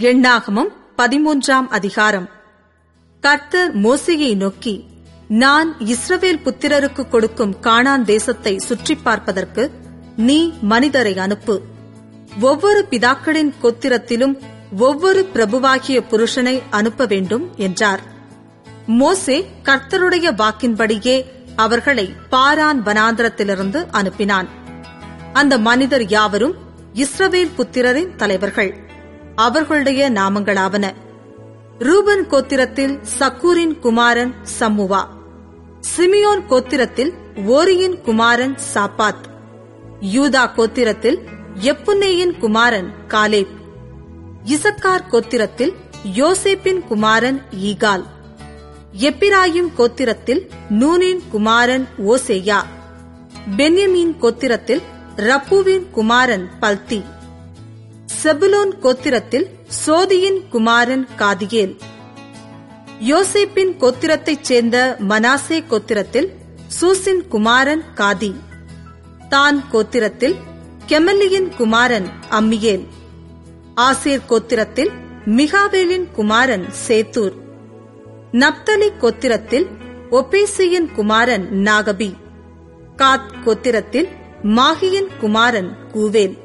எண்ணாகமம் பதிமூன்றாம் அதிகாரம். கர்த்தர் மோசையை நோக்கி நான் இஸ்ரவேல் புத்திரருக்கு கொடுக்கும் காணான் தேசத்தை சுற்றிப் பார்ப்பதற்கு நீ மனிதரை அனுப்பு. ஒவ்வொரு பிதாக்களின் கோத்திரத்திலும் ஒவ்வொரு பிரபுவாகிய புருஷனை அனுப்ப வேண்டும் என்றார். மோசே கர்த்தருடைய வாக்கின்படியே அவர்களை பாரான் வனாந்திரத்திலிருந்து அனுப்பினான். அந்த மனிதர் யாவரும் இஸ்ரவேல் புத்திரரின் தலைவர்கள். அவர்களுடைய நாமங்களாவன. ரூபன் கோத்திரத்தில் சக்கூரின் குமாரன் சம்முவா. சிமியோன் கோத்திரத்தில் ஓரியின் குமாரன் சாப்பாத். யூதா கோத்திரத்தில் எப்புன்னேயின் குமாரன் காலேப். இசக்கார் கோத்திரத்தில் யோசேப்பின் குமாரன் ஈகால். எப்பிராயிம் கோத்திரத்தில் நூனின் குமாரன் ஓசேயா. பென்யமீன் கோத்திரத்தில் ரப்புவின் குமாரன் பல்தி செபுலோன் கோத்திரத்தில் சோதியின் குமாரன் காதியேல். யோசேப்பின் கோத்திரத்தைச் சேர்ந்த மனாசே கோத்திரத்தில் சூசின் குமாரன் காதி. தான் கோத்திரத்தில் கெமல்லியின் குமாரன் அம்மியேல். ஆசேர் கோத்திரத்தில் மிகாவேலின் குமாரன் சேத்தூர். நப்தலி கோத்திரத்தில் ஒபேசியின் குமாரன் நாகபி. காத் கோத்திரத்தில் மாகியின் குமாரன் கூவேல்.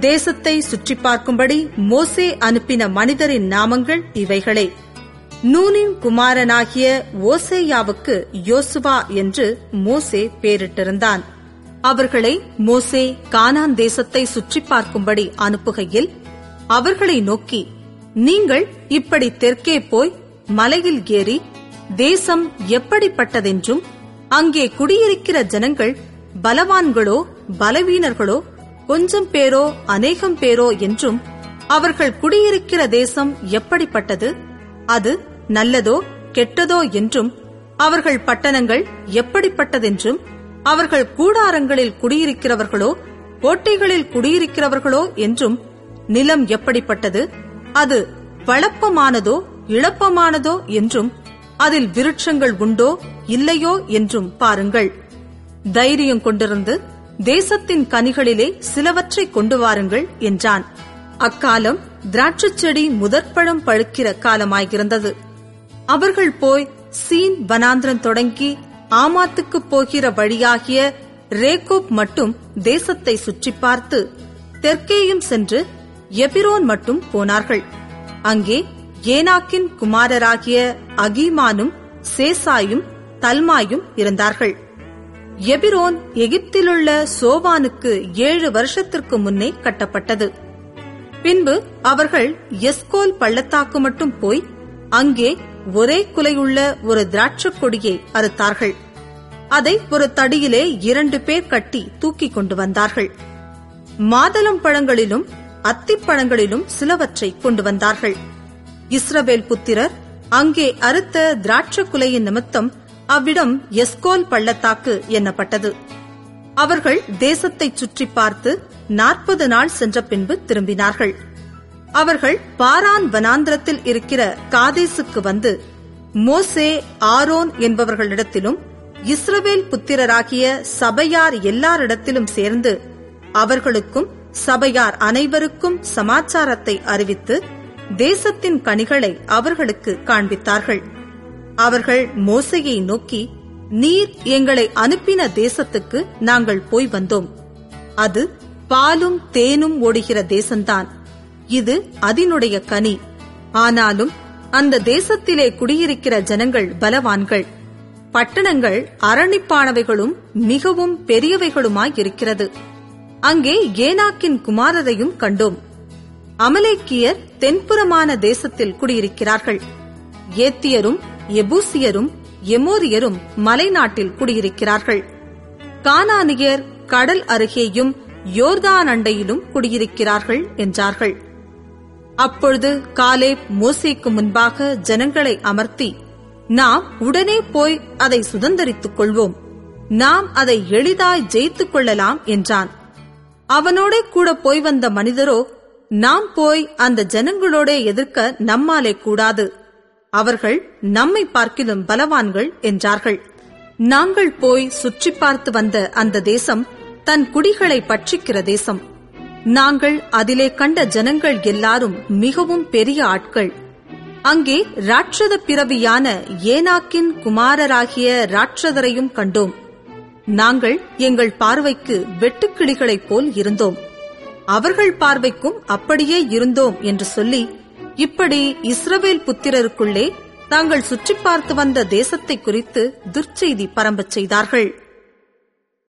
தேசத்தை சுற்றி பார்க்கும்படி மோசே அனுப்பின மனிதரின் நாமங்கள் இவைகளே. நூனின் குமாரனாகிய ஓசேயாவுக்கு யோசுவா என்று மோசே பேரிட்டிருந்தான். அவர்களை மோசே கானான் தேசத்தை சுற்றி பார்க்கும்படி அனுப்புகையில் அவர்களை நோக்கி நீங்கள் இப்படி தெற்கே போய் மலையில் ஏறி தேசம் எப்படிப்பட்டதென்றும் அங்கே குடியிருக்கிற ஜனங்கள் பலவான்களோ பலவீனர்களோ கொஞ்சம் பேரோ அநேகம் பேரோ என்றும் அவர்கள் குடியிருக்கிற தேசம் எப்படிப்பட்டது? அது நல்லதோ கெட்டதோ என்றும் அவர்கள் பட்டணங்கள் எப்படிப்பட்டதென்றும் அவர்கள் கூடாரங்களில் குடியிருக்கிறவர்களோ கோட்டைகளில் குடியிருக்கிறவர்களோ என்றும் நிலம் எப்படிப்பட்டது? அது வளப்பமானதோ இழப்பமானதோ என்றும் அதில் விருட்சங்கள் உண்டோ இல்லையோ என்றும் பாருங்கள். தைரியம் கொண்டிருந்து தேசத்தின் கனிகளிலே சிலவற்றை கொண்டு வாருங்கள் என்றான். அக்காலம் திராட்சைச் செடி முதற்பழம் பழுக்கிற காலமாயிருந்தது. அவர்கள் போய் சீன் வனாந்திரம் தொடங்கி ஆமாத்துக்கு போகிற வழியாகிய ரேகோப் மட்டும் தேசத்தை சுற்றி பார்த்து தெற்கேயும் சென்று எபிரோன் மட்டும் போனார்கள். அங்கே ஏனாக்கின் குமாரராகிய அகீமானும் சேசாயும் தல்மாயும் இருந்தார்கள். எபிரோன் எகிப்திலுள்ள சோவானுக்கு ஏழு வருஷத்திற்கு முன்னே கட்டப்பட்டது. பின்பு அவர்கள் எஸ்கோல் பள்ளத்தாக்கு மட்டும் போய் அங்கே ஒரே குலையுள்ள ஒரு திராட்சக் கொடியை அறுத்தார்கள். அதை ஒரு தடியிலே இரண்டு பேர் கட்டி தூக்கிக் கொண்டு வந்தார்கள். மாதளம் பழங்களிலும் அத்திப்பழங்களிலும் சிலவற்றை கொண்டு வந்தார்கள். இஸ்ரவேல் புத்திரர் அங்கே அறுத்த திராட்சக் குலையின் நிமித்தம் அவ்விடம் எஸ்கோல் பள்ளத்தாக்கு எண்ணப்பட்டது அவர்கள் தேசத்தை சுற்றி பார்த்து நாற்பது நாள் சென்ற பின்பு திரும்பினார்கள். அவர்கள் பாரான் வனாந்திரத்தில் இருக்கிற காதேசுக்கு வந்து மோசே ஆரோன் என்பவர்களிடத்திலும் இஸ்ரவேல் புத்திரராகிய சபையார் எல்லாரிடத்திலும் சேர்ந்து அவர்களுக்கும் சபையார் அனைவருக்கும் சமாச்சாரத்தை அறிவித்து தேசத்தின் கனிகளை அவர்களுக்கு காண்பித்தார்கள். அவர்கள் மோசையை நோக்கி நீர் எங்களை அனுப்பின தேசத்துக்கு நாங்கள் போய் வந்தோம். அது பாலும் தேனும் ஓடுகிற தேசம்தான். இது அதனுடைய கனி. ஆனாலும் அந்த தேசத்திலே குடியிருக்கிற ஜனங்கள் பலவான்கள். பட்டணங்கள் அரணிப்பானவைகளும் மிகவும் பெரியவைகளுமாயிருக்கிறது. அங்கே ஏனாக்கின் குமாரரையும் கண்டோம். அமலேக்கியர் தென்புறமான தேசத்தில் குடியிருக்கிறார்கள். ஏத்தியரும் எபூசியரும் எமோரியரும் மலைநாட்டில் குடியிருக்கிறார்கள். கானானியர் கடல் அருகேயும் யோர்தான் அண்டையிலும் குடியிருக்கிறார்கள் என்றார்கள். அப்பொழுது காலே மோசேக்கு முன்பாக ஜனங்களை அமர்த்தி நாம் உடனே போய் அதை சுதந்திரித்துக் கொள்வோம். நாம் அதை எளிதாய் ஜெயித்துக் கொள்ளலாம் என்றான். அவனோட கூட போய் வந்த மனிதரோ நாம் போய் அந்த ஜனங்களோட எதிர்க்க நம்மாலே கூடாது. அவர்கள் நம்மை பார்க்கிலும் பலவான்கள் என்றார்கள். நாங்கள் போய் சுற்றி பார்த்து வந்த அந்த தேசம் தன் குடிகளை பற்றிக்கிற தேசம். நாங்கள் அதிலே கண்ட ஜனங்கள் எல்லாரும் மிகவும் பெரிய ஆட்கள். அங்கே ராட்சத பிறவியான ஏனாக்கின் குமாரராகிய ராட்சதரையும் கண்டோம். நாங்கள் எங்கள் பார்வைக்கு வெட்டுக்கிளிகளைப் போல் இருந்தோம். அவர்கள் பார்வைக்கும் அப்படியே இருந்தோம் என்று சொல்லி இப்படி இஸ்ரவேல் புத்திரருக்குள்ளே தாங்கள் சுற்றி பார்த்து வந்த தேசத்தை குறித்து துர்ச்செய்தி பரம்பச் செய்தார்கள்.